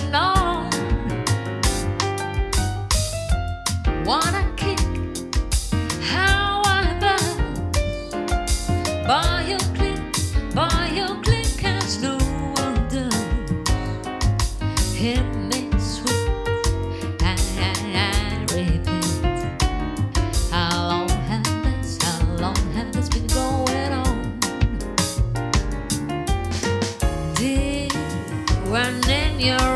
along. Wanna kick how click, click, no I, repeat. How long have this, how long have this been going on? Your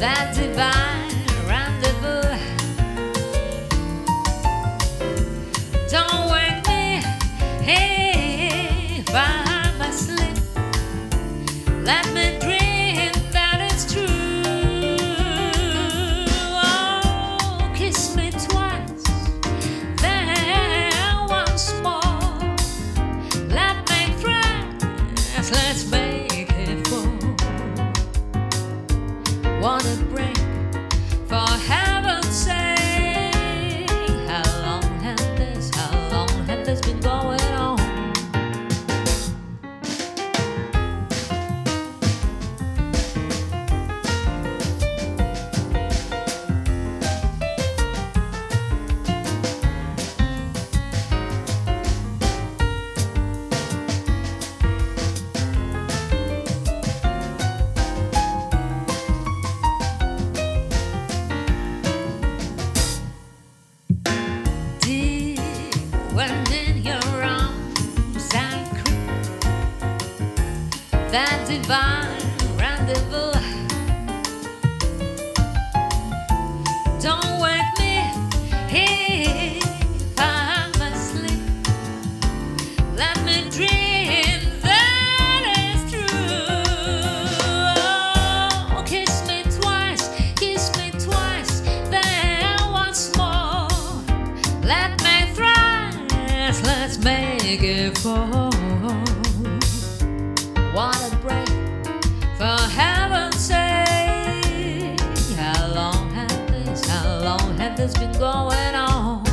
that divine rendezvous. Don't wake me if I'm asleep. Let me dream that divine rendezvous. Don't wake me if I'm asleep. Let me dream that is true. Oh, kiss me twice, kiss me twice, then once more. Let me thrive, let's make it four. What a break, for heaven's sake. How long has this, how long has this been going on?